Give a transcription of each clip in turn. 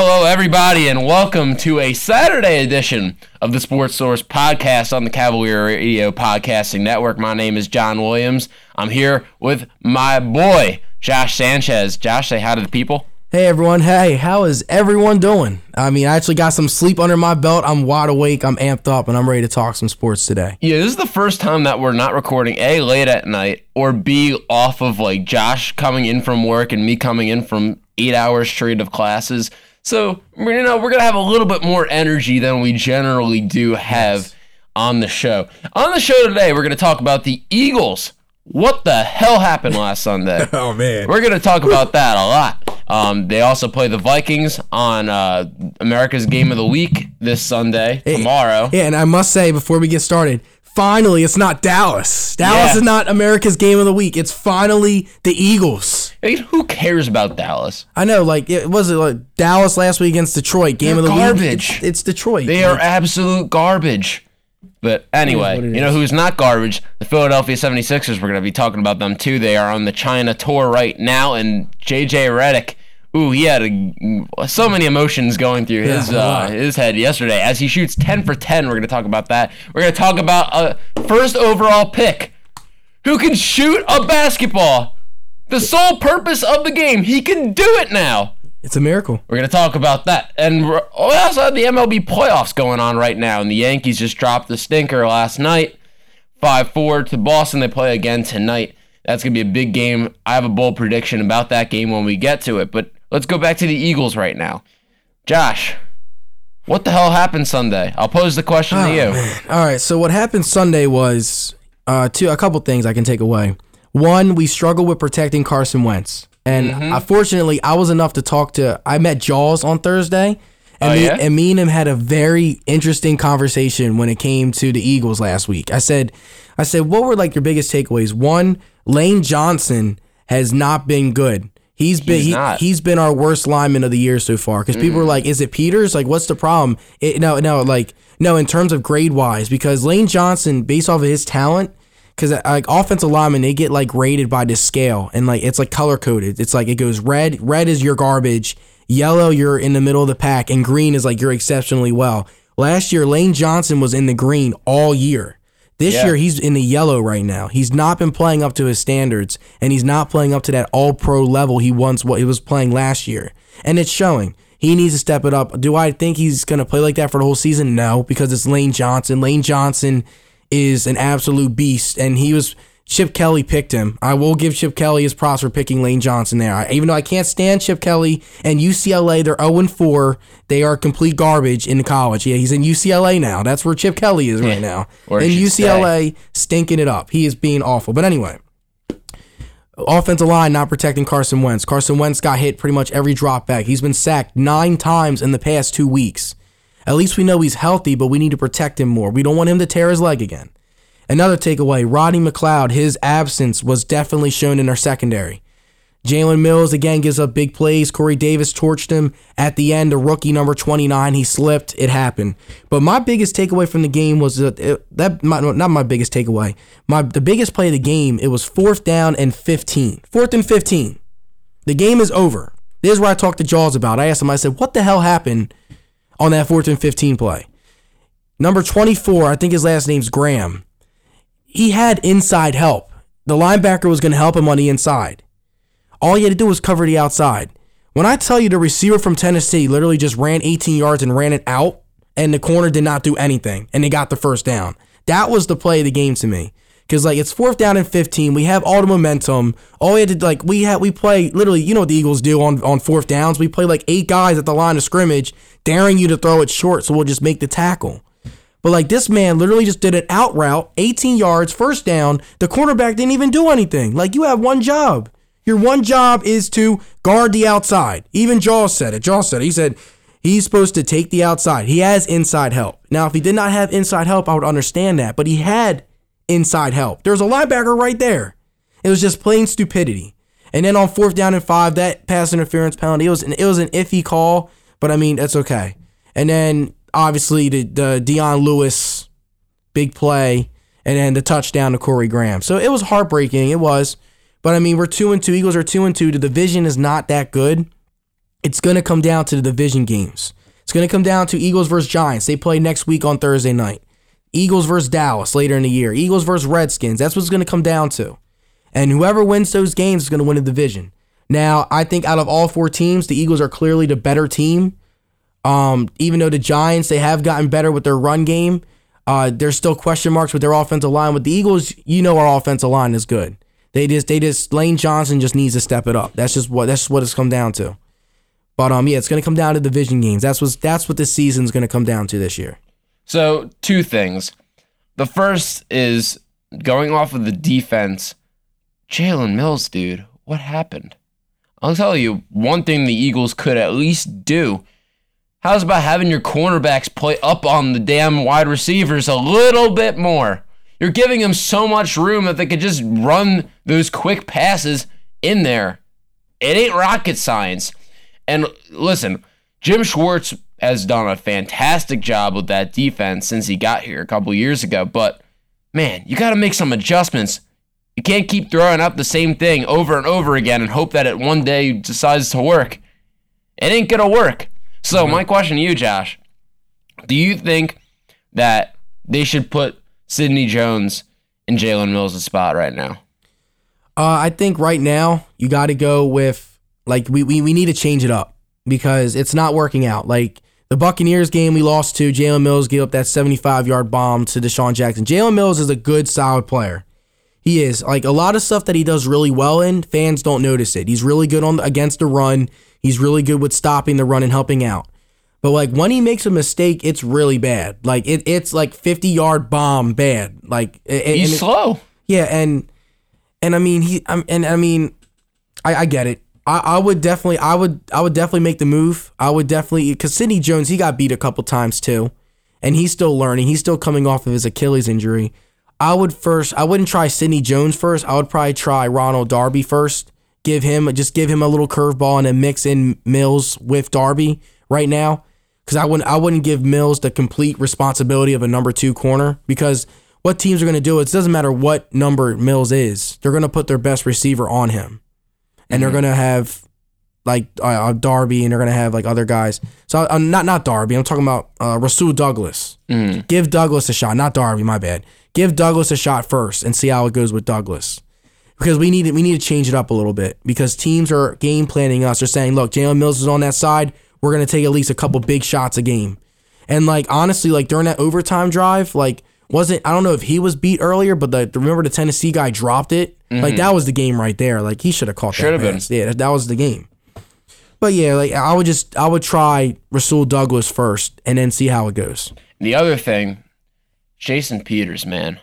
Hello, everybody, and welcome to a Saturday edition of the Sports Source podcast on the Cavalier Radio Podcasting Network. My name is John Williams. I'm here with my boy, Josh Sanchez. Josh, say hi to the people. Hey everyone, hey, how is everyone doing? I mean, I actually got some sleep under my belt. I'm wide awake, I'm amped up, and I'm ready to talk some sports today. Yeah, this is the first time that we're not recording A, late at night, or B, off of like Josh coming in from work and me coming in from eight hours straight of classes. So, you know, we're going to have a little bit more energy than we generally do have yes. on the show. On the show today, we're going to talk about the Eagles. What the hell happened last Sunday? oh, man. We're going to talk about that a lot. Um, they also play the Vikings on uh, America's Game of the Week this Sunday, tomorrow. Yeah, and I must say, before we get started, finally, it's not Dallas. Dallas yeah. is not America's game of the week. It's finally the Eagles. I mean, who cares about Dallas? I know, like it was it like Dallas last week against Detroit, game They're of the garbage. week. It's, it's Detroit. They are absolute garbage. But anyway, you know who's not garbage? The Philadelphia 76ers. We're going to be talking about them too. They are on the China tour right now, and JJ Redick Ooh, he had a, so many emotions going through his yeah, uh, his head yesterday as he shoots 10 for 10. We're going to talk about that. We're going to talk about a first overall pick who can shoot a basketball. The sole purpose of the game. He can do it now. It's a miracle. We're going to talk about that. And we also have the MLB playoffs going on right now. And the Yankees just dropped the stinker last night 5 4 to Boston. They play again tonight. That's going to be a big game. I have a bold prediction about that game when we get to it. But Let's go back to the Eagles right now. Josh, what the hell happened Sunday? I'll pose the question oh, to you. Man. All right. So what happened Sunday was uh, two a couple things I can take away. One, we struggle with protecting Carson Wentz, and mm-hmm. unfortunately, I was enough to talk to. I met Jaws on Thursday. And, oh, me, yeah? and me and him had a very interesting conversation when it came to the Eagles last week. I said, I said, what were like your biggest takeaways? One, Lane Johnson has not been good. He's been he's, he, has been our worst lineman of the year so far because mm. people are like, is it Peters? Like, what's the problem? It, no, no, like no, in terms of grade wise, because Lane Johnson, based off of his talent, because uh, like offensive linemen, they get like rated by this scale and like it's like color coded. It's like it goes red, red is your garbage, yellow you're in the middle of the pack, and green is like you're exceptionally well. Last year, Lane Johnson was in the green all year. This yeah. year he's in the yellow right now. He's not been playing up to his standards, and he's not playing up to that All Pro level he once what he was playing last year, and it's showing. He needs to step it up. Do I think he's going to play like that for the whole season? No, because it's Lane Johnson. Lane Johnson is an absolute beast, and he was Chip Kelly picked him. I will give Chip Kelly his props for picking Lane Johnson there. I, even though I can't stand Chip Kelly and UCLA, they're 0 4. They are complete garbage in college. Yeah, he's in UCLA now. That's where Chip Kelly is right now. in UCLA stay. stinking it up. He is being awful. But anyway, offensive line not protecting Carson Wentz. Carson Wentz got hit pretty much every drop back. He's been sacked nine times in the past two weeks. At least we know he's healthy, but we need to protect him more. We don't want him to tear his leg again. Another takeaway Rodney McLeod, his absence was definitely shown in our secondary. Jalen Mills again gives up big plays. Corey Davis torched him at the end. The rookie number 29, he slipped. It happened. But my biggest takeaway from the game was that, it, that my, not my biggest takeaway. My the biggest play of the game. It was fourth down and 15. Fourth and 15. The game is over. This is where I talked to Jaws about. I asked him. I said, "What the hell happened on that fourth and 15 play?" Number 24, I think his last name's Graham he had inside help. The linebacker was going to help him on the inside. All he had to do was cover the outside. When I tell you the receiver from Tennessee literally just ran 18 yards and ran it out, and the corner did not do anything, and they got the first down. That was the play of the game to me. Cause like it's fourth down and 15. We have all the momentum. All we had to like we had we play literally, you know what the Eagles do on, on fourth downs? We play like eight guys at the line of scrimmage, daring you to throw it short, so we'll just make the tackle. But like this man literally just did an out route, 18 yards, first down. The cornerback didn't even do anything. Like you have one job. Your one job is to guard the outside. Even Jaws said it. Jaws said it. He said he's supposed to take the outside. He has inside help. Now, if he did not have inside help, I would understand that. But he had inside help. There's a linebacker right there. It was just plain stupidity. And then on fourth down and five, that pass interference penalty, it was an, it was an iffy call, but I mean that's okay. And then obviously the, the Dion Lewis big play and then the touchdown to Corey Graham. So it was heartbreaking. It was. But I mean, we're two and two. Eagles are two and two. The division is not that good. it's going to come down to the division games. It's going to come down to Eagles versus Giants. They play next week on Thursday night. Eagles versus Dallas later in the year. Eagles versus Redskins. That's what it's going to come down to. And whoever wins those games is going to win the division. Now, I think out of all four teams, the Eagles are clearly the better team. Um, even though the Giants they have gotten better with their run game, uh, there's still question marks with their offensive line. With the Eagles, you know our offensive line is good. They just they just Lane Johnson just needs to step it up. That's just what that's what it's come down to. But um, yeah, it's gonna come down to division games. That's what that's what this season's gonna come down to this year. So two things. The first is going off of the defense. Jalen Mills, dude, what happened? I'll tell you one thing the Eagles could at least do. How's about having your cornerbacks play up on the damn wide receivers a little bit more? You're giving them so much room that they could just run those quick passes in there. It ain't rocket science. And listen, Jim Schwartz has done a fantastic job with that defense since he got here a couple years ago, but man, you got to make some adjustments you can't keep throwing up the same thing over and over again and hope that it one day decides to work. It ain't gonna work. So mm-hmm. my question to you, Josh, do you think that they should put Sidney Jones in Jalen Mills' spot right now? Uh, I think right now you got to go with like we, we we need to change it up because it's not working out. Like the Buccaneers game we lost to, Jalen Mills gave up that 75 yard bomb to DeSean Jackson. Jalen Mills is a good, solid player. He is like a lot of stuff that he does really well in. Fans don't notice it. He's really good on against the run. He's really good with stopping the run and helping out. But like when he makes a mistake, it's really bad. Like it, it's like fifty yard bomb bad. Like and, he's and slow. Yeah, and and I mean he, I'm, and I mean, I, I get it. I, I would definitely, I would, I would definitely make the move. I would definitely because Sidney Jones he got beat a couple times too, and he's still learning. He's still coming off of his Achilles injury. I would first. I wouldn't try Sidney Jones first. I would probably try Ronald Darby first. Give him just give him a little curveball and then mix in Mills with Darby right now. Because I wouldn't I wouldn't give Mills the complete responsibility of a number two corner because what teams are going to do it doesn't matter what number Mills is. They're going to put their best receiver on him, and mm-hmm. they're going to have like uh, uh, Darby, and they're gonna have like other guys. So I'm uh, not not Darby. I'm talking about uh, Rasul Douglas. Mm. Give Douglas a shot, not Darby. My bad. Give Douglas a shot first and see how it goes with Douglas. Because we need we need to change it up a little bit because teams are game planning us. They're saying, look, Jalen Mills is on that side. We're gonna take at least a couple big shots a game. And like honestly, like during that overtime drive, like wasn't I don't know if he was beat earlier, but the remember the Tennessee guy dropped it. Mm-hmm. Like that was the game right there. Like he should have caught should that. Should have been. Yeah, that, that was the game. But yeah, like I would just I would try Rasul Douglas first and then see how it goes. The other thing, Jason Peters, man,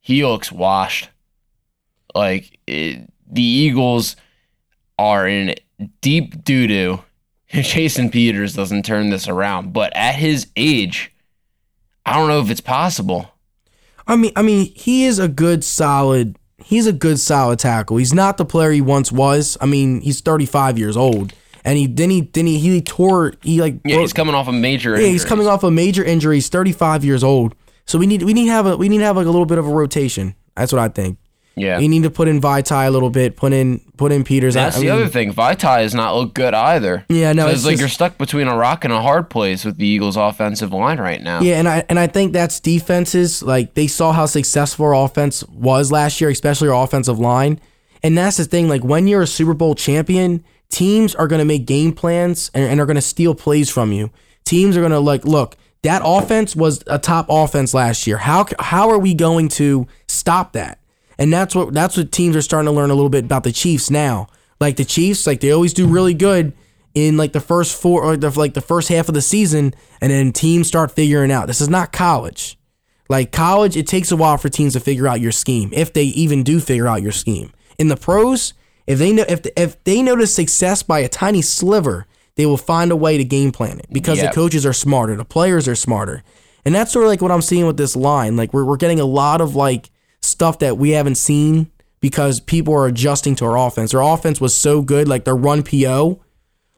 he looks washed. Like it, the Eagles are in deep doo doo. Jason Peters doesn't turn this around, but at his age, I don't know if it's possible. I mean, I mean, he is a good, solid. He's a good, solid tackle. He's not the player he once was. I mean, he's 35 years old and he then he then he, he tore he like yeah broke, he's coming off a major yeah he's coming off a major injury he's 35 years old so we need we need to have a we need to have like a little bit of a rotation that's what I think yeah you need to put in Vaitai a little bit put in put in Peters that's I, the mean, other thing Vaitai has not looked good either yeah no so it's, it's like just, you're stuck between a rock and a hard place with the Eagles offensive line right now yeah and I and I think that's defenses like they saw how successful our offense was last year especially our offensive line and that's the thing like when you're a Super Bowl champion teams are going to make game plans and, and are going to steal plays from you. Teams are going to like, look, that offense was a top offense last year. How how are we going to stop that? And that's what that's what teams are starting to learn a little bit about the Chiefs now. Like the Chiefs, like they always do really good in like the first four or the, like the first half of the season, and then teams start figuring out. This is not college. Like college, it takes a while for teams to figure out your scheme, if they even do figure out your scheme. In the pros, if they know if if they notice success by a tiny sliver, they will find a way to game plan it because yep. the coaches are smarter, the players are smarter, and that's sort of like what I'm seeing with this line. Like we're we're getting a lot of like stuff that we haven't seen because people are adjusting to our offense. Our offense was so good, like their run PO,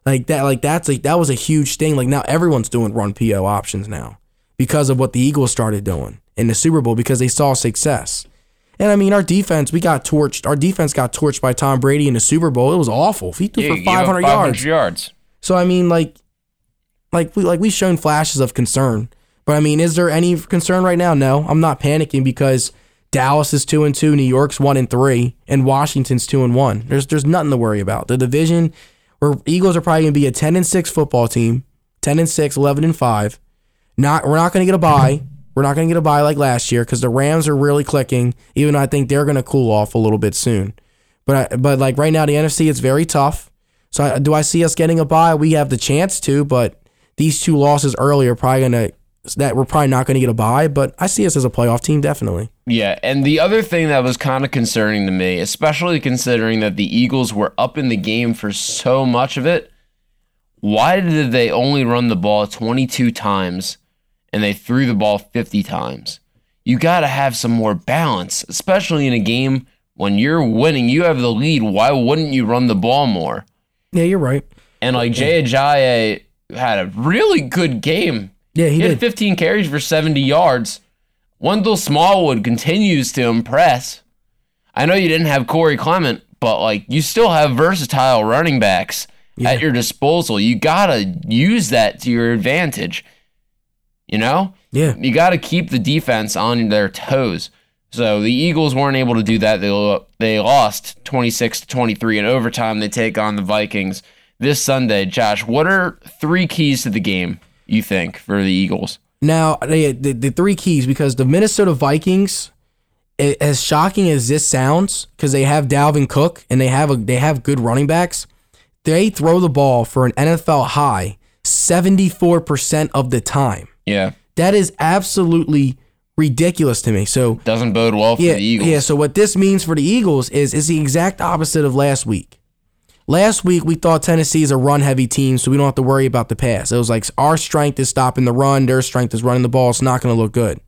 like that, like that's like that was a huge thing. Like now everyone's doing run PO options now because of what the Eagles started doing in the Super Bowl because they saw success. And I mean, our defense, we got torched. Our defense got torched by Tom Brady in the Super Bowl. It was awful. He threw yeah, for 500 yards. yards. So I mean, like, like we like we've shown flashes of concern, but I mean, is there any concern right now? No, I'm not panicking because Dallas is two and two, New York's one and three, and Washington's two and one. There's there's nothing to worry about. The division, where Eagles are probably gonna be a ten and six football team, 10 and 6, 11 and 5. Not we're not going to get a bye. We're not going to get a bye like last year cuz the Rams are really clicking even though I think they're going to cool off a little bit soon. But I, but like right now the NFC it's very tough. So I, do I see us getting a bye? We have the chance to, but these two losses earlier are probably going to that we're probably not going to get a bye, but I see us as a playoff team definitely. Yeah, and the other thing that was kind of concerning to me, especially considering that the Eagles were up in the game for so much of it, why did they only run the ball 22 times and they threw the ball 50 times? You got to have some more balance, especially in a game when you're winning, you have the lead. Why wouldn't you run the ball more? Yeah, you're right. And like Jay Ajayi had a really good game. Yeah, he, he had did. 15 carries for 70 yards. Wendell Smallwood continues to impress. I know you didn't have Corey Clement, but like you still have versatile running backs yeah. at your disposal. You gotta use that to your advantage. You know? Yeah. You gotta keep the defense on their toes. So the Eagles weren't able to do that. They they lost 26 to 23 in overtime. They take on the Vikings this Sunday. Josh, what are three keys to the game you think for the Eagles? Now, the, the, the three keys because the Minnesota Vikings as shocking as this sounds because they have Dalvin Cook and they have a, they have good running backs they throw the ball for an NFL high 74% of the time. Yeah. That is absolutely ridiculous to me. So doesn't bode well for yeah, the Eagles. Yeah, so what this means for the Eagles is is the exact opposite of last week. Last week we thought Tennessee is a run heavy team, so we don't have to worry about the pass. It was like our strength is stopping the run, their strength is running the ball. It's not going to look good.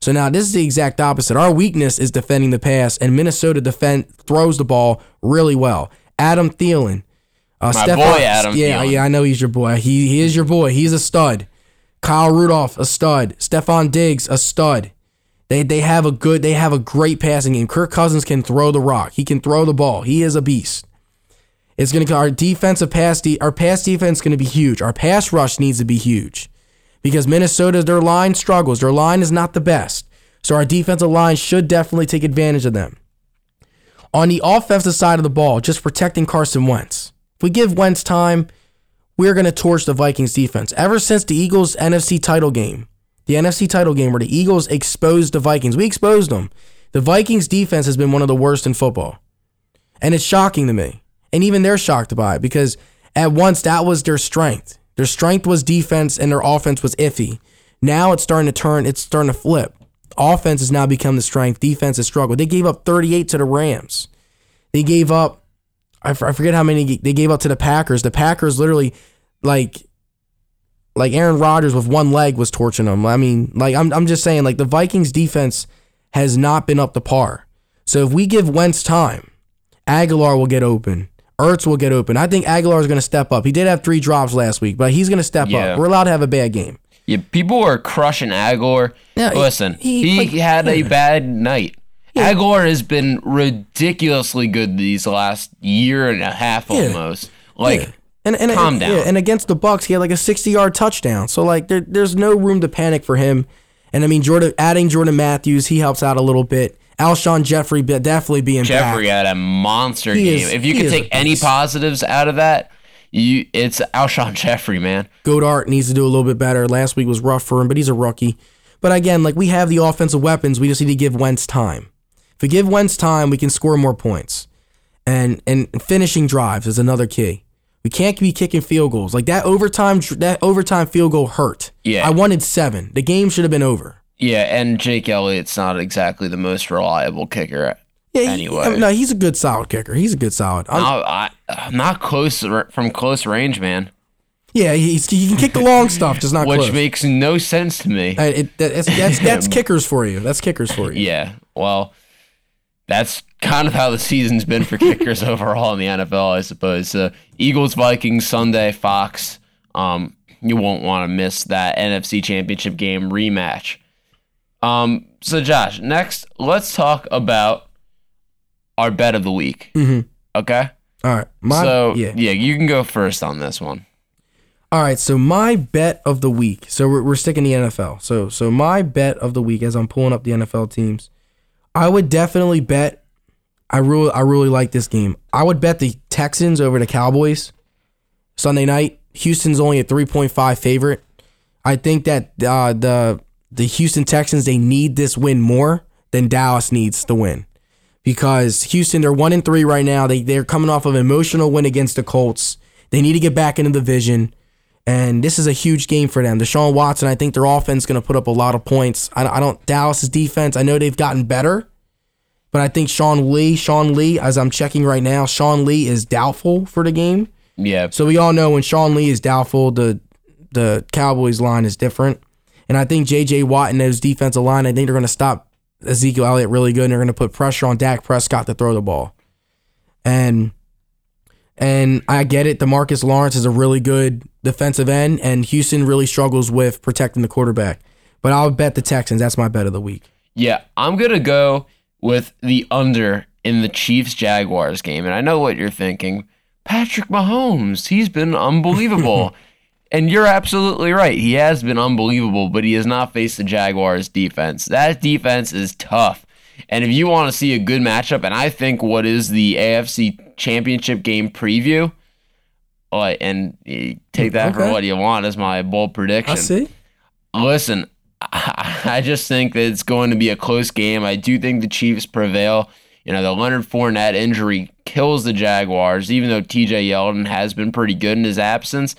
So now this is the exact opposite. Our weakness is defending the pass, and Minnesota defend throws the ball really well. Adam Thielen, uh, My Stefon, boy Adam. Yeah, Thielen. yeah, I know he's your boy. He he is your boy. He's a stud. Kyle Rudolph, a stud. Stefon Diggs, a stud. They they have a good, they have a great passing game. Kirk Cousins can throw the rock. He can throw the ball. He is a beast. It's gonna our defensive pass de, our pass defense is gonna be huge. Our pass rush needs to be huge because Minnesota their line struggles. Their line is not the best, so our defensive line should definitely take advantage of them. On the offensive side of the ball, just protecting Carson Wentz. If we give Wentz time, we're going to torch the Vikings defense. Ever since the Eagles NFC title game, the NFC title game where the Eagles exposed the Vikings, we exposed them. The Vikings defense has been one of the worst in football. And it's shocking to me. And even they're shocked by it because at once that was their strength. Their strength was defense and their offense was iffy. Now it's starting to turn, it's starting to flip. Offense has now become the strength, defense has struggled. They gave up 38 to the Rams. They gave up I forget how many they gave up to the Packers. The Packers literally, like, like Aaron Rodgers with one leg was torching them. I mean, like I'm I'm just saying, like the Vikings defense has not been up to par. So if we give Wentz time, Agholor will get open. Ertz will get open. I think Agholor is going to step up. He did have three drops last week, but he's going to step yeah. up. We're allowed to have a bad game. Yeah, people are crushing Agholor. Yeah, Listen, he, he like, had a bad night. Yeah. Agholor has been ridiculously good these last year and a half almost. Like yeah. And, and calm down. Yeah, and against the Bucks, he had like a sixty-yard touchdown. So like, there, there's no room to panic for him. And I mean, Jordan adding Jordan Matthews, he helps out a little bit. Alshon Jeffery definitely being Jeffery back. Jeffery had a monster he game. Is, if you could take any positives out of that, you it's Alshon Jeffery, man. Goedert needs to do a little bit better. Last week was rough for him, but he's a rookie. But again, like we have the offensive weapons, we just need to give Wentz time. If we give Wentz time, we can score more points. And and finishing drives is another key. We can't be kicking field goals. Like that overtime that overtime field goal hurt. Yeah. I wanted 7. The game should have been over. Yeah, and Jake Elliott's not exactly the most reliable kicker. Yeah, anyway, I no, he's a good solid kicker. He's a good solid. I'm, no, I, not close from close range, man. Yeah, he's, he can kick the long stuff, just not which close. makes no sense to me. Uh, it, that's, that's, that's kickers for you. That's kickers for you. Yeah, well, that's kind of how the season's been for kickers overall in the NFL, I suppose. Uh, Eagles, Vikings, Sunday, Fox. Um, you won't want to miss that NFC Championship game rematch. Um, so, Josh, next, let's talk about our bet of the week. Mm-hmm. Okay. All right. My, so, yeah. yeah, you can go first on this one. All right, so my bet of the week. So we're, we're sticking the NFL. So so my bet of the week as I'm pulling up the NFL teams, I would definitely bet. I really I really like this game. I would bet the Texans over the Cowboys Sunday night. Houston's only a 3.5 favorite. I think that uh, the the Houston Texans they need this win more than Dallas needs to win because Houston they're one and three right now. They they're coming off of an emotional win against the Colts. They need to get back into the division, and this is a huge game for them. Deshaun Watson, I think their offense is going to put up a lot of points. I, I don't Dallas's defense. I know they've gotten better, but I think Sean Lee, Sean Lee, as I'm checking right now, Sean Lee is doubtful for the game. Yeah. So we all know when Sean Lee is doubtful, the the Cowboys line is different. And I think J.J. Watt and those defensive line, I think they're going to stop Ezekiel Elliott really good, and they're going to put pressure on Dak Prescott to throw the ball. And and I get it. Demarcus Lawrence is a really good defensive end, and Houston really struggles with protecting the quarterback. But I'll bet the Texans. That's my bet of the week. Yeah, I'm gonna go with the under in the Chiefs Jaguars game, and I know what you're thinking. Patrick Mahomes, he's been unbelievable. And you're absolutely right. He has been unbelievable, but he has not faced the Jaguars defense. That defense is tough. And if you want to see a good matchup, and I think what is the AFC Championship game preview, uh, and take that okay. for what you want as my bold prediction. I see. Listen, I just think that it's going to be a close game. I do think the Chiefs prevail. You know, the Leonard Fournette injury kills the Jaguars, even though TJ Yeldon has been pretty good in his absence.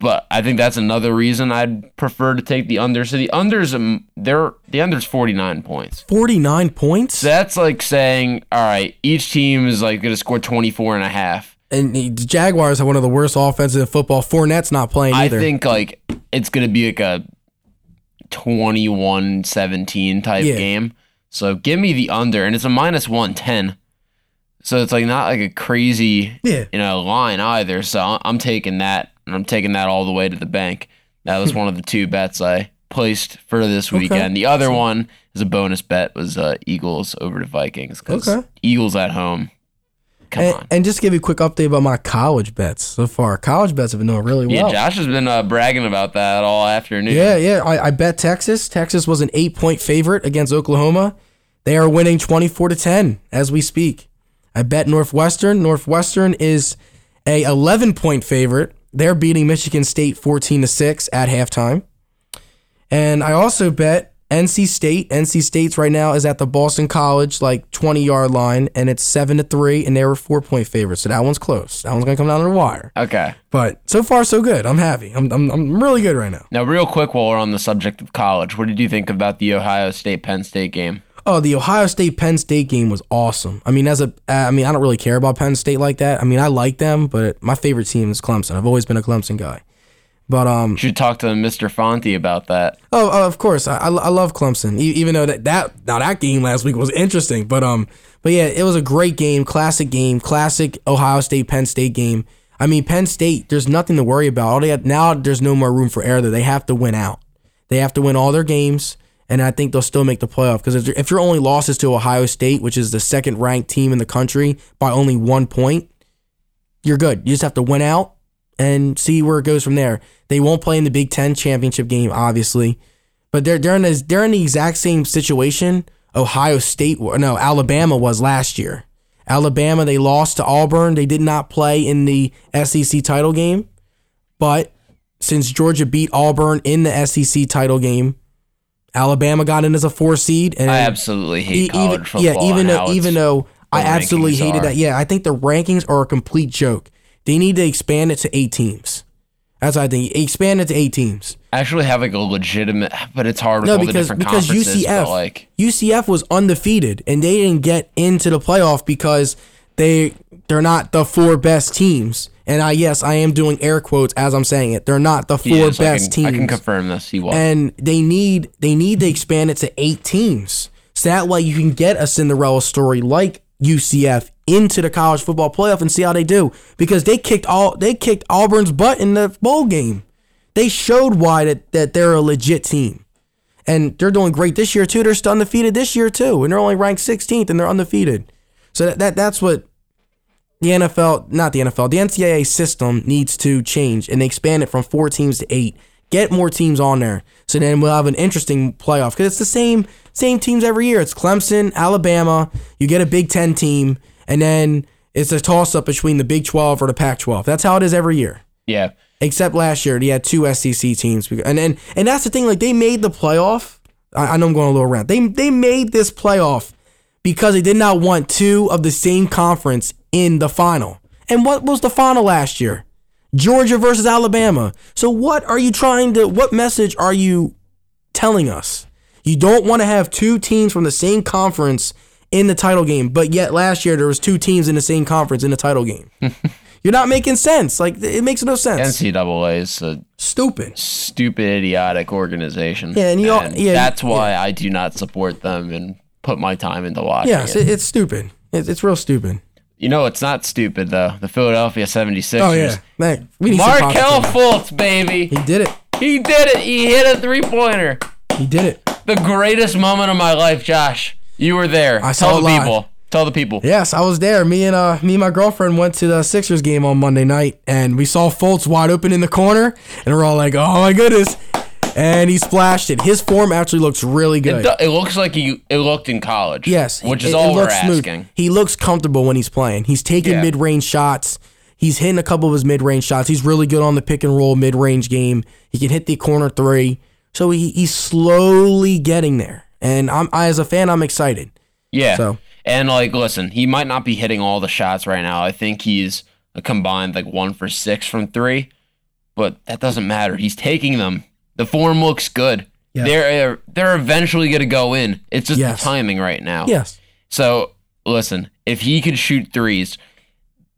But I think that's another reason I'd prefer to take the under. So the unders, um, they're the under's forty nine points. Forty nine points. So that's like saying, all right, each team is like going to score 24 and a half. And the Jaguars have one of the worst offenses in football. Fournette's not playing either. I think like it's going to be like a 21-17 type yeah. game. So give me the under, and it's a minus one ten. So it's like not like a crazy, yeah. you know, line either. So I'm taking that and I'm taking that all the way to the bank. That was one of the two bets I placed for this weekend. Okay. The other one is a bonus bet was uh, Eagles over the Vikings because okay. Eagles at home. Come and, on. And just give you a quick update about my college bets so far. College bets have been doing really well. Yeah, Josh has been uh, bragging about that all afternoon. Yeah, yeah. I, I bet Texas. Texas was an eight point favorite against Oklahoma. They are winning 24 to 10 as we speak. I bet Northwestern. Northwestern is a 11 point favorite they're beating Michigan State 14 to 6 at halftime. And I also bet NC State. NC State's right now is at the Boston College like 20 yard line, and it's seven to three, and they were four point favorites. So that one's close. That one's gonna come down to the wire. Okay. But so far so good. I'm happy. I'm I'm, I'm really good right now. Now, real quick, while we're on the subject of college, what did you think about the Ohio State Penn State game? Oh, the Ohio State Penn State game was awesome. I mean, as a, I mean, I don't really care about Penn State like that. I mean, I like them, but my favorite team is Clemson. I've always been a Clemson guy. But um, you should talk to Mr. Fonte about that. Oh, uh, of course, I, I, I love Clemson. even though that that now that game last week was interesting, but um, but yeah, it was a great game, classic game, classic Ohio State Penn State game. I mean, Penn State, there's nothing to worry about. All they have, now, there's no more room for error. They have to win out. They have to win all their games and I think they'll still make the playoff because if your only losses to Ohio State, which is the second ranked team in the country, by only one point, you're good. You just have to win out and see where it goes from there. They won't play in the Big Ten championship game, obviously, but they're they're in, this, they're in the exact same situation Ohio State, no Alabama was last year. Alabama they lost to Auburn. They did not play in the SEC title game, but since Georgia beat Auburn in the SEC title game, Alabama got in as a four seed, and I absolutely hate e- college even, football. Yeah, even though even though I absolutely hated are. that. Yeah, I think the rankings are a complete joke. They need to expand it to eight teams. That's what I think. Expand it to eight teams. Actually, have like a legitimate, but it's hard with no, all because, the different because conferences. UCF, like UCF was undefeated, and they didn't get into the playoff because they they're not the four best teams. And I yes, I am doing air quotes as I'm saying it. They're not the four best I can, teams. I can confirm this. He was. And they need they need to expand it to eight teams. So that way you can get a Cinderella story like UCF into the college football playoff and see how they do. Because they kicked all they kicked Auburn's butt in the bowl game. They showed why that, that they're a legit team. And they're doing great this year too. They're still undefeated this year too. And they're only ranked 16th and they're undefeated. So that, that that's what the NFL, not the NFL, the NCAA system needs to change and they expand it from four teams to eight. Get more teams on there, so then we'll have an interesting playoff because it's the same same teams every year. It's Clemson, Alabama. You get a Big Ten team, and then it's a toss up between the Big Twelve or the Pac twelve. That's how it is every year. Yeah. Except last year, they had two SEC teams, and and and that's the thing. Like they made the playoff. I, I know I'm going a little rant. They they made this playoff because they did not want two of the same conference in the final. And what was the final last year? Georgia versus Alabama. So what are you trying to what message are you telling us? You don't want to have two teams from the same conference in the title game, but yet last year there was two teams in the same conference in the title game. You're not making sense. Like it makes no sense. NCAA is a Stupid. stupid, idiotic organization. Yeah, and you all- yeah, that's why I do not support them and put my time into watching Yes, it, it's stupid. It's, it's real stupid. You know, it's not stupid though. The Philadelphia 76ers. Oh yeah, man, we need Markelle. Fultz, baby. He did it. He did it. He hit a three pointer. He did it. The greatest moment of my life, Josh. You were there. I Tell saw the live. people. Tell the people. Yes, I was there. Me and uh, me and my girlfriend went to the Sixers game on Monday night, and we saw Fultz wide open in the corner, and we're all like, "Oh my goodness!" And he splashed it. His form actually looks really It, good. do- it looks like he it looked in college. Yes, which is it all we're looks smooth. asking. He looks comfortable when he's playing. He's taking Yeah. mid-range shots. He's hitting a couple of his mid-range shots. He's really good on the pick and roll mid-range game. He can hit the corner three. So he, he's slowly getting there. And I'm I, as a fan, I'm excited. Yeah. So- And like, listen, he might not be hitting all the shots right now. I think he's a combined like one for six from three, but that doesn't matter. He's taking them. The form looks good. They're uh, they're eventually gonna go in. It's just Yes. the timing right now. Yes. So listen, if he could shoot threes,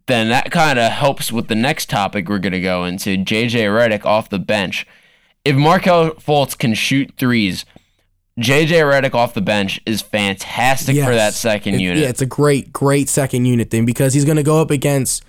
then that kind of helps with the next topic we're gonna go into. JJ Redick off the bench. If Markelle Fultz can shoot threes, JJ Redick off the bench is fantastic for that second It- unit. Yeah, it's a great, great second unit thing because he's going to go up against.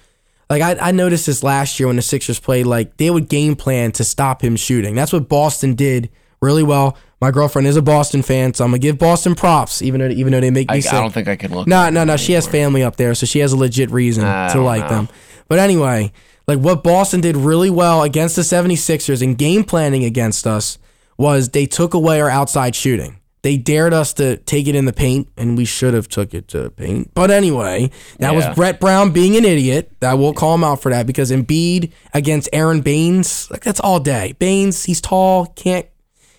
Like I, I noticed this last year when the Sixers played, like they would game plan to stop him shooting. That's what Boston did really well. My girlfriend is a Boston fan, so I'm gonna give Boston props, even though even though they make me I, sick. I don't think I can look. No, no, no. She has family up there, so she has a legit reason I to like know. them. But anyway, like what Boston did really well against the 76ers and game planning against us was they took away our outside shooting. They dared us to take it in the paint, and we should have took it to the paint. But anyway, that was Brett Brown being an idiot. I will call him out for that because Embiid against Aron Baynes, like that's all day. Baynes, he's tall, can't.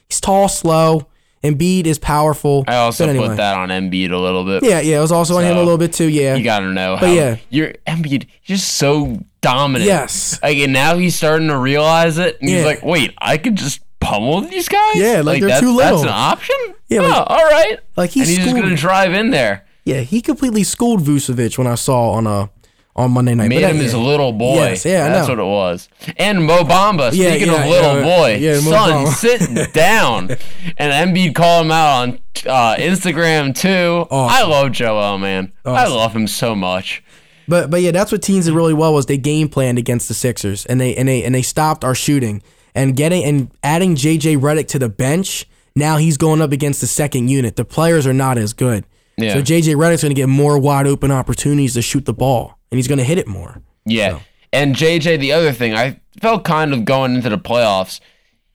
He's tall, slow. Embiid is powerful. I also anyway. put that on Embiid a little bit. Yeah, yeah, it was also on him a little bit too. Yeah, You gotta know But how yeah. you're Embiid. He's just so dominant. Yes. Like and now he's starting to realize it. And Yeah. he's like, wait, I could just pummel these guys. Yeah, like they're that- too That's an option. Yeah, Oh, all right. like he's and he's just gonna drive in there. Yeah, he completely schooled Vucevic when I saw on a on Monday night. Made But him his little boy. Yes, yeah, that's what it was. And Mo Bamba, Yeah, speaking yeah, of little yeah, boy, yeah, son, sit down. And Embiid called him out on uh, Instagram too. I love Joel, man. I love him so much. But but yeah, that's what teams did really well was they game planned against the Sixers and they and they and they stopped our shooting and getting and adding JJ Redick to the bench. Now he's going up against the second unit. The players are not as good. Yeah. So JJ Redick's going to get more wide open opportunities to shoot the ball and he's going to hit it more. Yeah. And JJ, the other thing, I felt kind of going into the playoffs,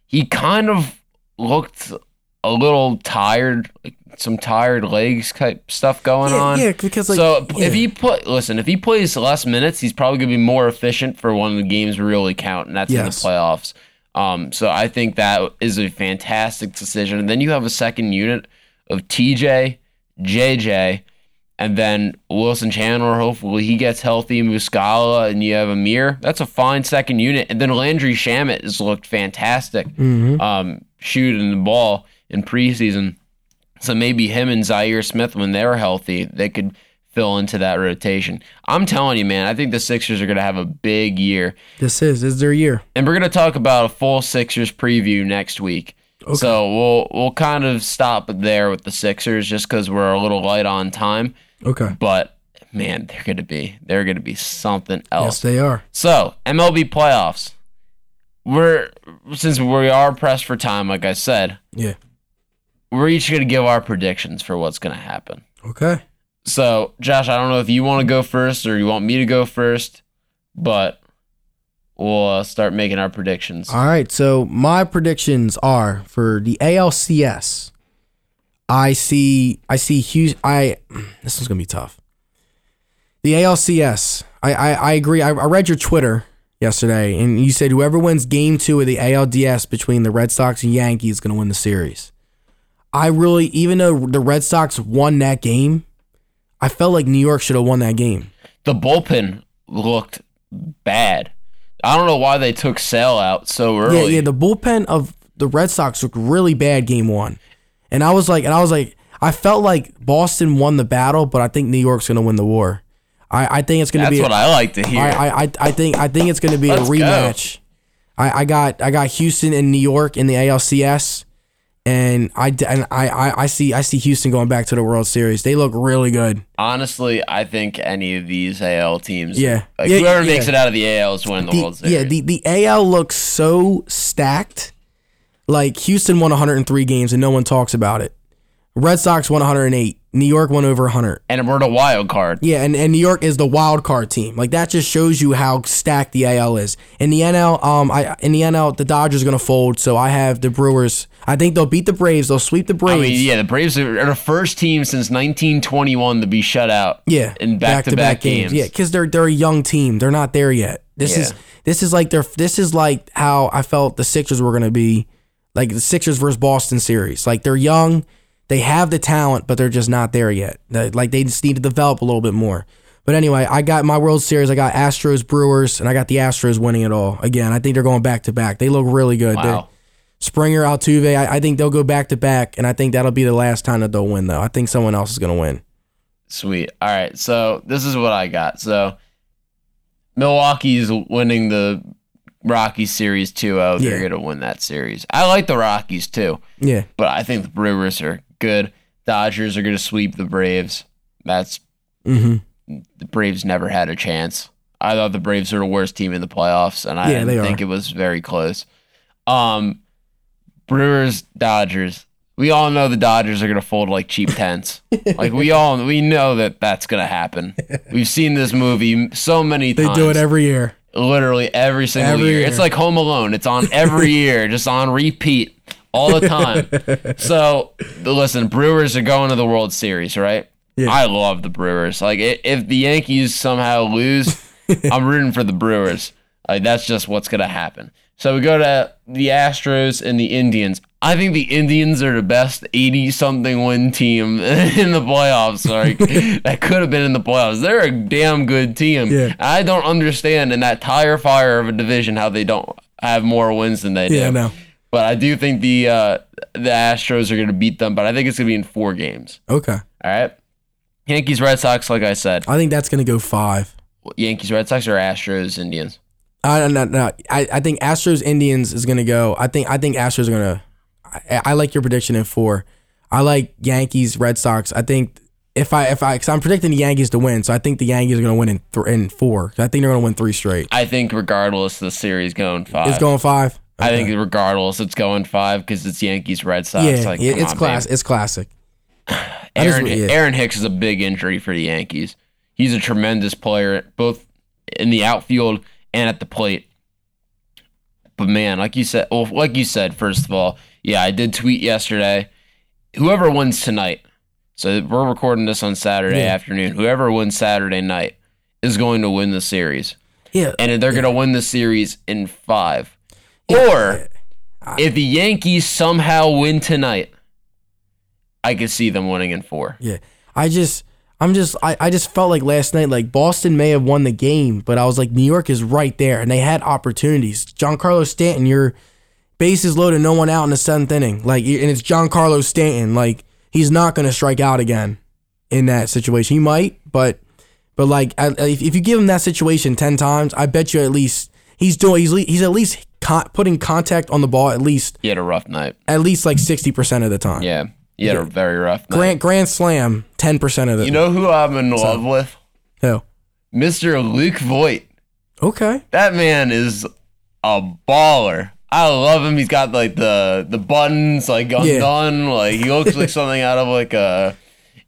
he kind of looked a little tired, like some tired legs type stuff going Yeah, on. yeah, because, like, so yeah. if he put listen, if he plays less minutes, he's probably gonna be more efficient for one of the games really count, and that's in the Yes. playoffs. Um, so I think that is a fantastic decision. And then you have a second unit of TJ, JJ, and then Wilson Chandler. Hopefully he gets healthy. Muscala, and you have Amir. That's a fine second unit. And then Landry Shamet has looked fantastic, um, shooting the ball in preseason. So maybe him and Zhaire Smith, when they're healthy, they could fill into that rotation. I'm telling you, man, I think the Sixers are going to have a big year. This is this is their year. And we're gonna talk about a full Sixers preview next week. Okay. So we'll we'll kind of stop there with the Sixers just because we're a little light on time. Okay. But man, they're gonna be they're gonna be something else. Yes, they are. So MLB playoffs. We're since we are pressed for time, like I said, Yeah. we're each gonna give our predictions for what's gonna happen. Okay. So, Josh, I don't know if you want to go first or you want me to go first, but we'll uh, start making our predictions. All right. So my predictions are for the ALCS. I see. I see huge. I. This one's gonna be tough. The ALCS. I. I, I agree. I, I read your Twitter yesterday, and you said whoever wins Game Two of the ALDS between the Red Sox and Yankees is gonna win the series. I really, even though the Red Sox won that game, I felt like New York should have won that game. The bullpen looked bad. I don't know why they took Sale out so early. Yeah, yeah. The bullpen of the Red Sox looked really bad game one, and I was like, and I was like, I felt like Boston won the battle, but I think New York's gonna win the war. I, I think it's gonna That's be. what I like to hear. I, I, I think I think it's gonna be a Let's go. rematch. I, I got I got Houston and New York in the ALCS, and I and I, I I see I see Houston going back to the World Series. They look really good. Honestly, I think any of these AL teams, Yeah. like Yeah, whoever yeah. makes it out of the AL is winning the, The- World Series. yeah, the the AL looks so stacked. Like Houston won 103 games and no one talks about it. Red Sox won 108. New York won over 100. and we're the wild card. Yeah, and, and New York is the wild card team. Like that just shows you how stacked the AL is. In the NL, um, I in the NL, the Dodgers are gonna fold. So I have the Brewers. I think they'll beat the Braves. They'll sweep the I Braves. mean, yeah, the Braves are the first team since 1921 to be shut out. Yeah, in back-to-back games. Yeah, because they're they're a young team. They're not there yet. This is this is like their this is like how I felt the Sixers were gonna be, like the Sixers versus Boston series. Like they're young, they have the talent, but they're just not there yet. Like they just need to develop a little bit more. But anyway, I got my World Series. I got Astros, Brewers, and I got the Astros winning it all again. I think they're going back to back. They look really good. Wow. Springer, Altuve. I, I think they'll go back to back, and I think that'll be the last time that they'll win. Though I think someone else is gonna win. Sweet. All right. So this is what I got. So Milwaukee's winning the Rockies series 2-0. They're Yeah. going to win that series. I like the Rockies too, Yeah. but I think the Brewers are good. Dodgers are going to sweep the Braves. That's Mm-hmm. the Braves never had a chance. I thought the Braves were the worst team in the playoffs, and I Yeah, didn't think are. it was very close. Um, Brewers, Dodgers. We all know the Dodgers are gonna fold like cheap tents. like we all we know that that's gonna happen. We've seen this movie so many They times. They do it every year. Literally every single Every year. year. It's like Home Alone. It's on every year, just on repeat all the time. so listen, Brewers are going to the World Series, right? Yeah. I love the Brewers. Like if the Yankees somehow lose, I'm rooting for the Brewers. Like that's just what's gonna happen. So we go to the Astros and the Indians. I think the Indians are the best 80 something win team in the playoffs. Like that could have been in the playoffs. They're a damn good team. Yeah. I don't understand in that tire fire of a division how they don't have more wins than they do. Yeah, know. But I do think the uh, the Astros are going to beat them. But I think it's going to be in four games. Okay. All right. Yankees, Red Sox. Like I said, I think that's gonna go five. Yankees, Red Sox, or Astros, Indians. I no, no, I, I think Astros Indians is gonna go. I think I think Astros are gonna. I, I like your prediction in four. I like Yankees Red Sox. I think if I if I because I'm predicting the Yankees to win, so I think the Yankees are gonna win in th- in four. I think they're gonna win three straight. I think regardless, the series going five. It's going five. I think regardless, it's going five because it's Yankees, Red Sox. Yeah, like, yeah, it's on, class. baby. It's classic. Aaron, what- yeah. Aaron Hicks is a big injury for the Yankees. He's a tremendous player, both in the outfield and at the plate. But man, like you said, well, like you said, first of all, yeah, I did tweet yesterday. Whoever wins tonight, so we're recording this on Saturday Yeah. afternoon. Whoever wins Saturday night is going to win the series, Yeah, and they're going to win the series in five. Or if the Yankees somehow win tonight, I could see them winning in four. Yeah. I just I'm just I, I just felt like last night like Boston may have won the game, but I was like New York is right there and they had opportunities. Giancarlo Stanton, your bases loaded, no one out in the seventh inning. Like and it's Giancarlo Stanton. Like he's not gonna strike out again in that situation. He might, but but like if, if you give him that situation ten times, I bet you at least he's doing he's he's at least con- putting contact on the ball at least He had a rough night. at least like sixty percent of the time. Yeah, he had a very rough night. Grand grand slam ten percent of the you know who I'm in love with? Who? Mr. Luke Voit. Okay. That man is a baller. I love him. He's got like the the buttons like undone. Like he looks like something out of like a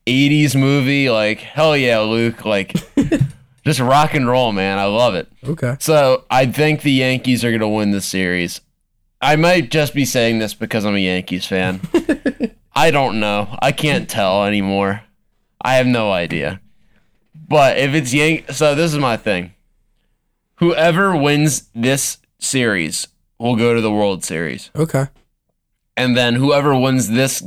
'80s movie. Like hell yeah, Luke. Like just rock and roll, man. I love it. Okay. So I think the Yankees are gonna win the series. I might just be saying this because I'm a Yankees fan. I don't know. I can't tell anymore. I have no idea. But if it's Yank, so this is my thing. Whoever wins this series will go to the World Series, Okay. and then whoever wins this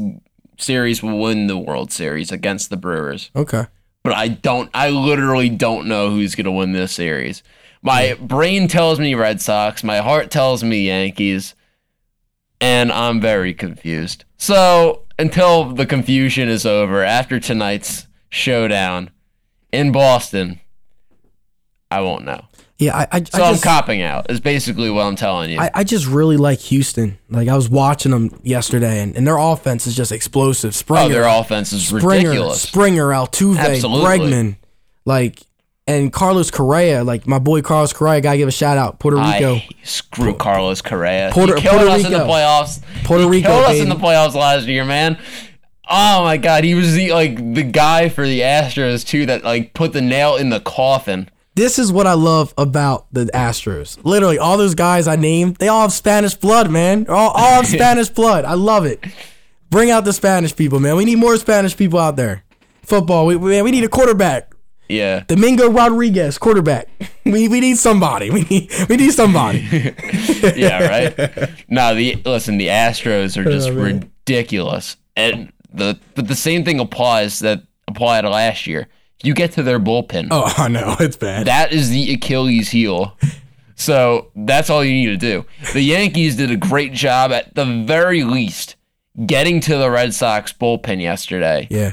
series will win the World Series against the Brewers. Okay. But I don't. I literally don't know who's gonna win this series. My brain tells me Red Sox. My heart tells me Yankees, and I'm very confused. So until the confusion is over, after tonight's showdown in Boston, I won't know. Yeah, I I, So I I'm copping out. Is basically what I'm telling you. I, I just really like Houston. Like I was watching them yesterday, and, and their offense is just explosive. Springer, oh, their offense is Springer, ridiculous. Springer, Altuve, Absolutely. Bregman, like and Carlos Correa. Like my boy Carlos Correa, gotta give a shout out. Puerto Rico. I screw Carlos Correa. Puerto- he killed Puerto us in the Rico. playoffs. Puerto he Rico, killed us in the playoffs last year, man. Oh my god, he was the like the guy for the Astros too that like put the nail in the coffin. This is what I love about the Astros. Literally, all those guys I named, they all have Spanish blood, man. All, all have Spanish blood. I love it. Bring out the Spanish people, man. We need more Spanish people out there. Football, we, man, we need a quarterback. Yeah. Domingo Rodriguez, quarterback. We, we need somebody. We need we need somebody. yeah, right. no, the listen, the Astros are just Oh, ridiculous, and the but the same thing applies that applied last year. You get to their bullpen. Oh, I know it's bad. That is the Achilles heel. So that's all you need to do. The Yankees did a great job at the very least getting to the Red Sox bullpen yesterday. yeah,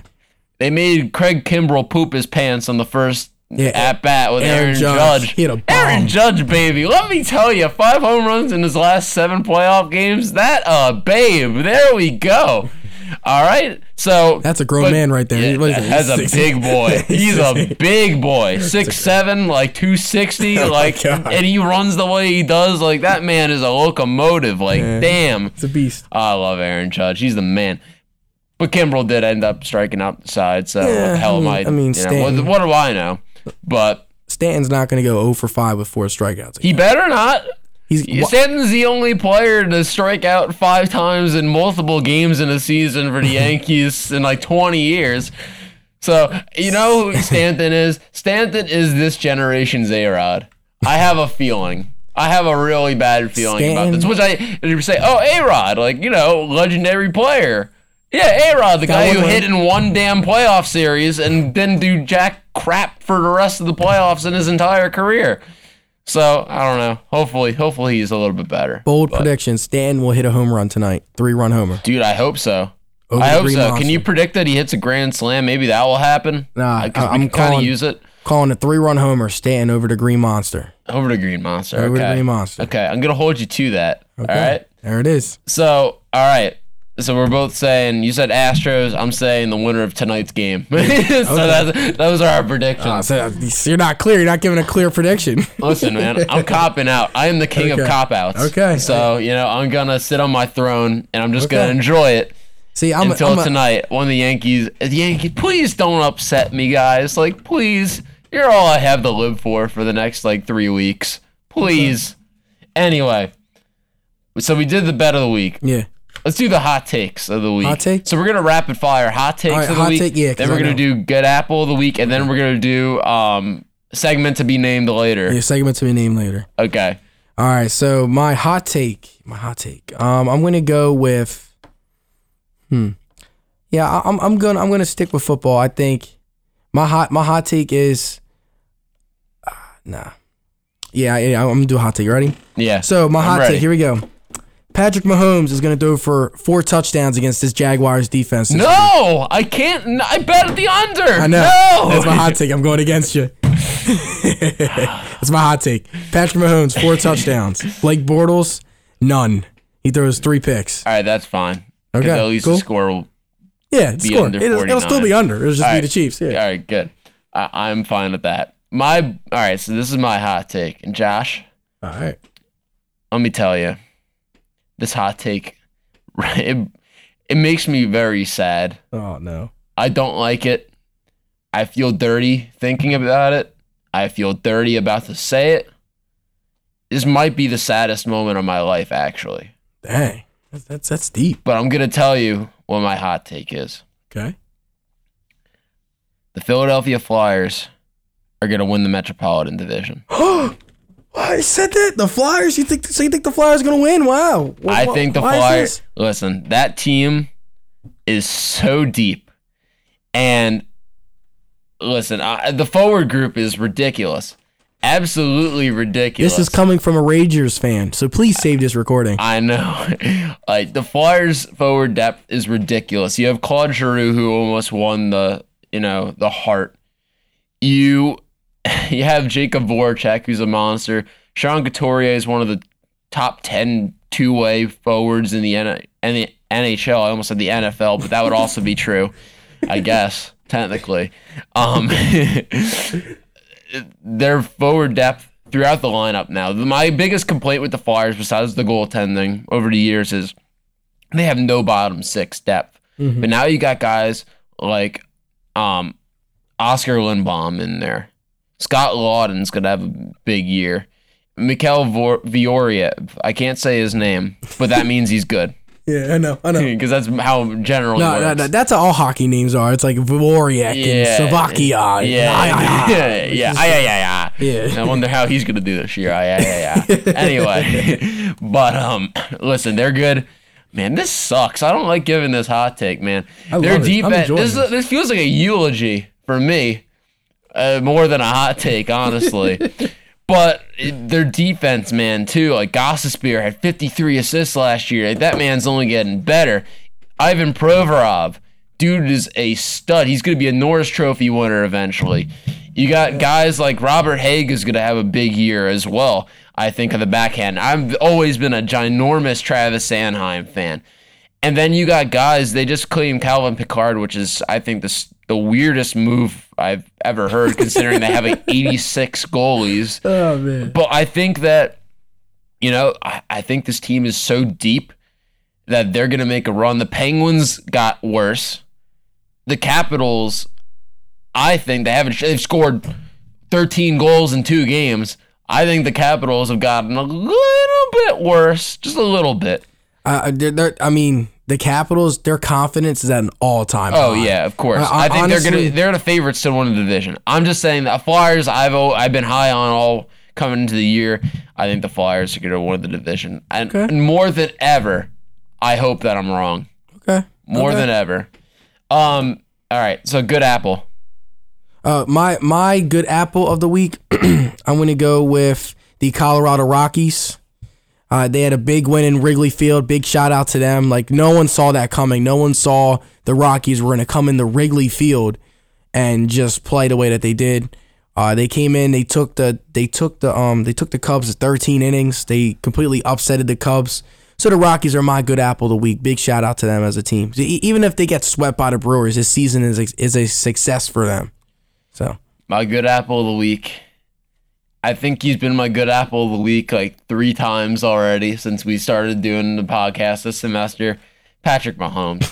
They made Craig Kimbrel poop his pants on the first Yeah, at bat with Aaron Aaron, Judge. Judge. He had a bomb. Aaron Judge, baby. Let me tell you, five home runs in his last seven playoff games. That uh babe. There we go. All right. So That's a grown but- man right there. Yeah, What is it? that's a big boy. He's a big boy. Six seven, like two sixty, oh like Oh God. and he runs the way he does. Like that man is a locomotive. Like damn. it's a beast. I love Aaron Judge. He's the man. But Kimbrel did end up striking out the side, so Yeah, the hell I am mean- I? I mean, you know, what, what do I know? But Stanton's not going to go 0 for 5 with four strikeouts. he better not. He's wha- Stanton's the only player to strike out five times in multiple games in a season for the Yankees in like 20 years. So, you know who Stanton is? Stanton is this generation's A-Rod. I have a feeling. I have a really bad feeling about this. Which I you say, oh, A-Rod, like, you know, legendary player. Yeah, A-Rod, the Got guy who hit in one damn playoff series and didn't do jack crap for the rest of the playoffs in his entire career. So I don't know. Hopefully, hopefully he's a little bit better. bold But- prediction. Stanton will hit a home run tonight. Three run homer. dude. I hope so. Over I hope so. Monster. Can you predict that he hits a grand slam? Maybe that will happen. Nah, I- can kind of use it Calling a three run homer. Stan over to Green Monster. over to Green Monster. Over to okay. Green Monster. Okay, I'm gonna hold you to that. Okay. All right. There it is. So, all right. So we're both saying you said Astros. I'm saying the winner of tonight's game. so that's, those are our predictions. Uh, so you're not clear. You're not giving a clear prediction. Listen, man, I'm copping out. I am the king Okay. of cop outs. Okay. So you know, I'm gonna sit on my throne and I'm just gonna enjoy it See, I'm, until I'm a, tonight when the Yankees. The Yankees, please don't upset me, guys. Like, please, you're all I have to live for for the next like three weeks. Please. Anyway, so we did the bet of the week. yeah. Let's do the hot takes of the week. Hot take? So we're gonna rapid fire hot takes right, of the hot week. take, yeah, Then we're I gonna know. do good apple of the week, and then we're gonna do um segment to be named later. Your segment to be named later. Okay. All right, so my hot take, my hot take. Um, I'm gonna go with, hmm, yeah, I, I'm I'm gonna I'm gonna stick with football. I think my hot my hot take is, uh, nah, yeah, yeah, I'm gonna do a hot take. You ready? Yeah. So my I'm hot ready. take. Here we go. Patrick Mahomes is gonna throw for four touchdowns against this Jaguars defense. this week. No, I can't. I bet the under. I know. No. That's my hot take. I'm going against you. That's my hot take. Patrick Mahomes, four touchdowns. Blake Bortles, none. He throws three picks. All right, that's fine. Okay, At least cool. the score will. Yeah, score. under It'll, it'll still be under. It'll just All be right. the Chiefs. All Yeah. right, good. I, I'm fine with that. My all right. So this is my hot take, and Josh, All right. let me tell you, this hot take, it, it makes me very sad. Oh no. I don't like it. I feel dirty thinking about it. I feel dirty about to say it. This might be the saddest moment of my life, actually. Dang, that's that's, that's deep. But I'm gonna tell you what my hot take is. Okay. The Philadelphia Flyers are gonna win the Metropolitan Division. I said that the Flyers. You think? So you think the Flyers are gonna win? Wow. I think the Flyers. Listen, that team is so deep, and listen, I, the forward group is ridiculous. Absolutely ridiculous. This is coming from a Rangers fan, so please save this recording. I know. like the Flyers forward depth is ridiculous. You have Claude Giroux who almost won the, you know, the Hart. You you have Jacob Voracek who's a monster. Sean Couturier is one of the top 10 two-way forwards in the, N- in the NHL. I almost said the NFL, but that would also be true, I guess, technically. Um their forward depth throughout the lineup now. My biggest complaint with the Flyers, besides the goaltending over the years, is they have no bottom six depth. Mm-hmm. But now you got guys like um, Oskar Lindblom in there. Scott Laughton's gonna have a big year. Mikhail Vorobyev, I can't say his name, but that means he's good. Yeah, I know, I know. Because that's how general. No, no, no, that's how all hockey names are. It's like Voracek yeah, and Slovakia. Yeah, yeah, yeah, yeah, yeah, yeah, yeah. I wonder how he's gonna do this year. Yeah, yeah, yeah. anyway, but um, listen, they're good. Man, this sucks. I don't like giving this hot take, man. I Their defense. This, this feels like a eulogy for me, uh, more than a hot take, honestly. But their defense, man, too. Like Gostisbehere had 53 assists last year. Like, that man's only getting better. Ivan Provorov, dude is a stud. He's going to be a Norris Trophy winner eventually. You got guys like Robert Haig is going to have a big year as well. I think of the backhand. I've always been a ginormous Travis Sanheim fan. And then you got guys, they just claim Calvin Pickard, which is, I think, the, the weirdest move I've ever heard, considering they have like 86 goalies. Oh, man. But I think that, you know, I, I think this team is so deep that they're going to make a run. The Penguins got worse. The Capitals, I think they haven't, they've scored 13 goals in two games. I think the Capitals have gotten a little bit worse, just a little bit. Uh, they're, they're, I mean, the Capitals, their confidence is at an all time. High. Oh high. yeah, of course. I, I, think honestly, they're gonna they're the favorites to win the division. I'm just saying that Flyers. I've I've been high on all coming into the year. I think the Flyers are gonna win the division, and, okay. and more than ever, I hope that I'm wrong. Okay. More okay. than ever. Um. All right. So good apple. Uh, my my good apple of the week. I'm gonna go with the Colorado Rockies. Uh, they had a big win in Wrigley Field. Big shout out to them. Like no one saw that coming. No one saw the Rockies were going to come in the Wrigley Field and just play the way that they did. Uh, they came in. They took the they took the um they took the Cubs to 13 innings. They completely upsetted the Cubs. So the Rockies are my good apple of the week. Big shout out to them as a team. Even if they get swept by the Brewers, this season is a, is a success for them. So my good apple of the week I think he's been my good apple of the week like three times already since we started doing the podcast this semester. Patrick Mahomes,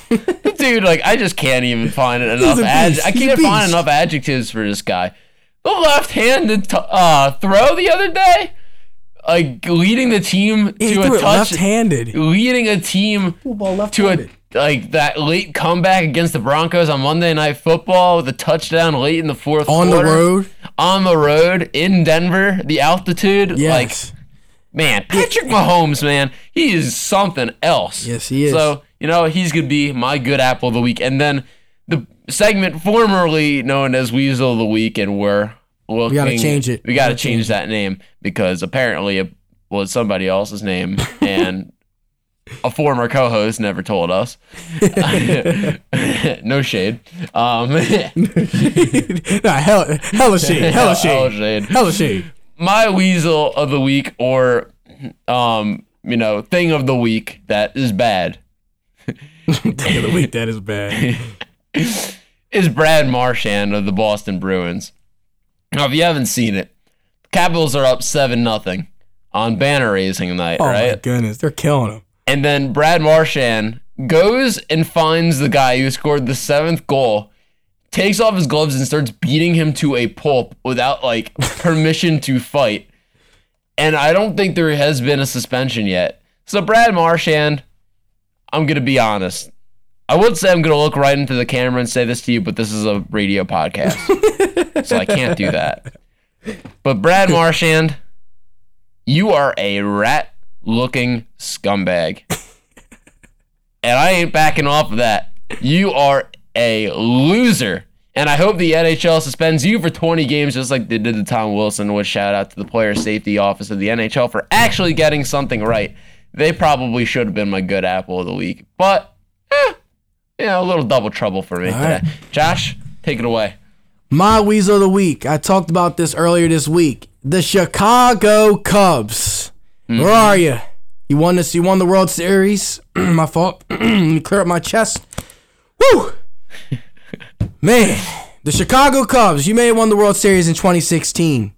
dude, like I just can't even find enough. Ad- I can't find enough adjectives for this guy. The left-handed t- uh, throw the other day, like leading the team to a touch, left-handed, leading a team to a like that late comeback against the Broncos on Monday Night Football with a touchdown late in the fourth on quarter. the road, on the road in Denver, the altitude, yes. like man, Patrick Mahomes, man, he is something else. Yes, he is. So you know he's gonna be my good apple of the week, and then the segment formerly known as Weasel of the Week, and we're looking, we gotta change it. We gotta, change, change that name because apparently it was somebody else's name and a former co-host never told us. no shade. Um, nah, hell, hella shade, hella shade, hella shade, hella shade. My weasel of the week, or um, you know, thing of the week that is bad. thing of the week that is bad. is Brad Marchand of the Boston Bruins. Now, if you haven't seen it, the Capitals are up seven nothing on banner raising night. Oh right? my goodness, they're killing them. And then Brad Marchand goes and finds the guy who scored the seventh goal takes off his gloves and starts beating him to a pulp without like permission to fight. And I don't think there has been a suspension yet. So Brad Marchand, I'm gonna be honest. I would say I'm gonna look right into the camera and say this to you, but this is a radio podcast, so I can't do that. But Brad Marchand, you are a rat-looking scumbag, and I ain't backing off of that. You are a loser. And I hope the NHL suspends you for 20 games, just like they did to Tom Wilson. Which shout out to the player safety office of the NHL for actually getting something right. They probably should have been my good apple of the week, but eh, yeah, a little double trouble for me today. Josh, take it away. My weasel of the week. I talked about this earlier this week. The Chicago Cubs. Mm-hmm. Where are you? You won this. You won the World Series. my fault. clear up my chest. Woo! man, the Chicago Cubs, you may have won the World Series in 2016.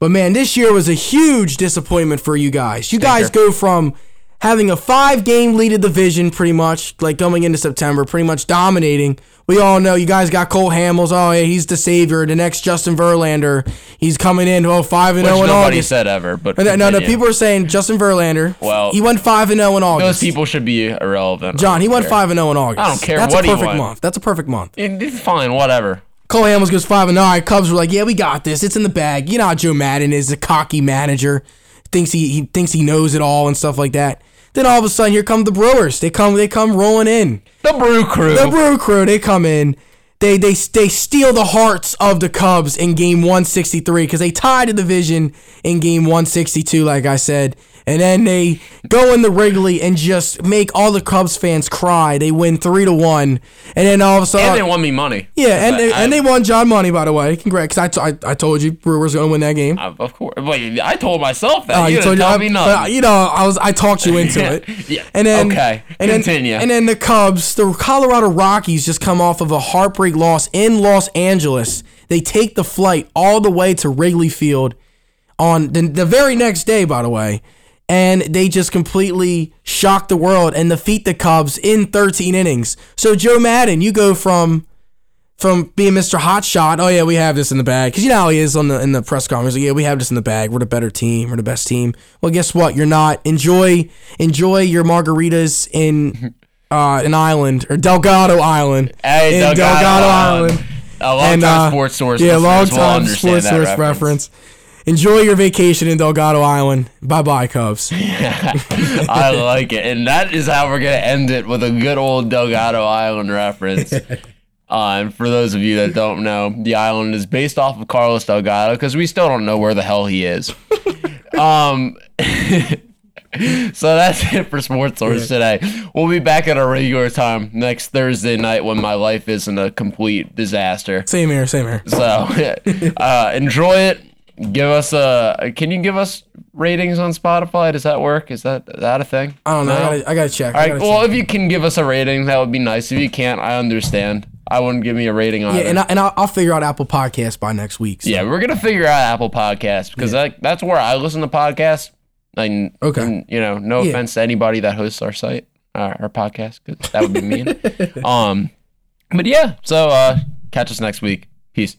But man, this year was a huge disappointment for you guys. You guys go from having a five game lead of division pretty much, like coming into September, pretty much dominating. We all know you guys got Cole Hamels. Oh, yeah, he's the savior. The next Justin Verlander. He's coming in. Oh, 5 and 0 in nobody August. said ever, but no, no, no, people are saying Justin Verlander. Well, he went 5 and 0 in August. Those people should be irrelevant. John, he went 5 and 0 in August. I don't care That's what a perfect month. That's a perfect month. It's fine, whatever. Cole Hamels goes 5 and 0. Cubs were like, "Yeah, we got this. It's in the bag." You know how Joe Maddon is, a cocky manager. Thinks he, he thinks he knows it all and stuff like that. Then all of a sudden, here come the Brewers. They come, they come rolling in. The Brew Crew. The Brew Crew, they come in. They they they steal the hearts of the Cubs in game 163 because they tied the division in game 162, like I said. And then they go in the Wrigley and just make all the Cubs fans cry. They win three to one, and then all of a sudden, and they won me money. yeah, and they, and they won John money by the way. Congrats! 'cause I, t- I, I told you Brewers gonna win that game. I, of course. but I told myself that. Uh, you, told didn't tell I- me nothing. you know, I was I talked you into it. Yeah, And then okay, and continue. Then, and then the Cubs, the Colorado Rockies, just come off of a heartbreak loss in Los Angeles. They take the flight all the way to Wrigley Field on the, the very next day, by the way, and they just completely shock the world and defeat the Cubs in 13 innings. So Joe Maddon, you go from from being Mr. Hotshot, oh yeah, we have this in the bag, because you know how he is on the in the press conference. Like, yeah, we have this in the bag. We're the better team. We're the best team. Well, guess what? You're not. Enjoy enjoy your margaritas in uh an island or Delgado Island. Hey, in Delgado Island. A long And, time uh, sports source. Yeah, long time sports source reference. reference. Enjoy your vacation in Delgado Island. Bye bye, Cubs. I like it, and that is how we're gonna end it with a good old Delgado Island reference. Uh, and for those of you that don't know, the island is based off of Carlos Delgado because we still don't know where the hell he is. um, so that's it for Sports Source today. We'll be back at our regular time next Thursday night when my life isn't a complete disaster. Same here, same here. So uh, enjoy it. Give us a. Can you give us ratings on Spotify? Does that work? Is that is that a thing? I don't know. I gotta, I gotta check. All Well, check. if you can give us a rating, that would be nice. If you can't, I understand. I wouldn't give me a rating on yeah, and I, and I'll, I'll figure out Apple Podcasts by next week. so- yeah, we're gonna figure out Apple Podcasts because that, that's where I listen to podcasts. And, Okay. and, you know, no Yeah. offense to anybody that hosts our site, our, our podcast, 'cause that would be mean. um, but yeah. So uh, catch us next week. Peace.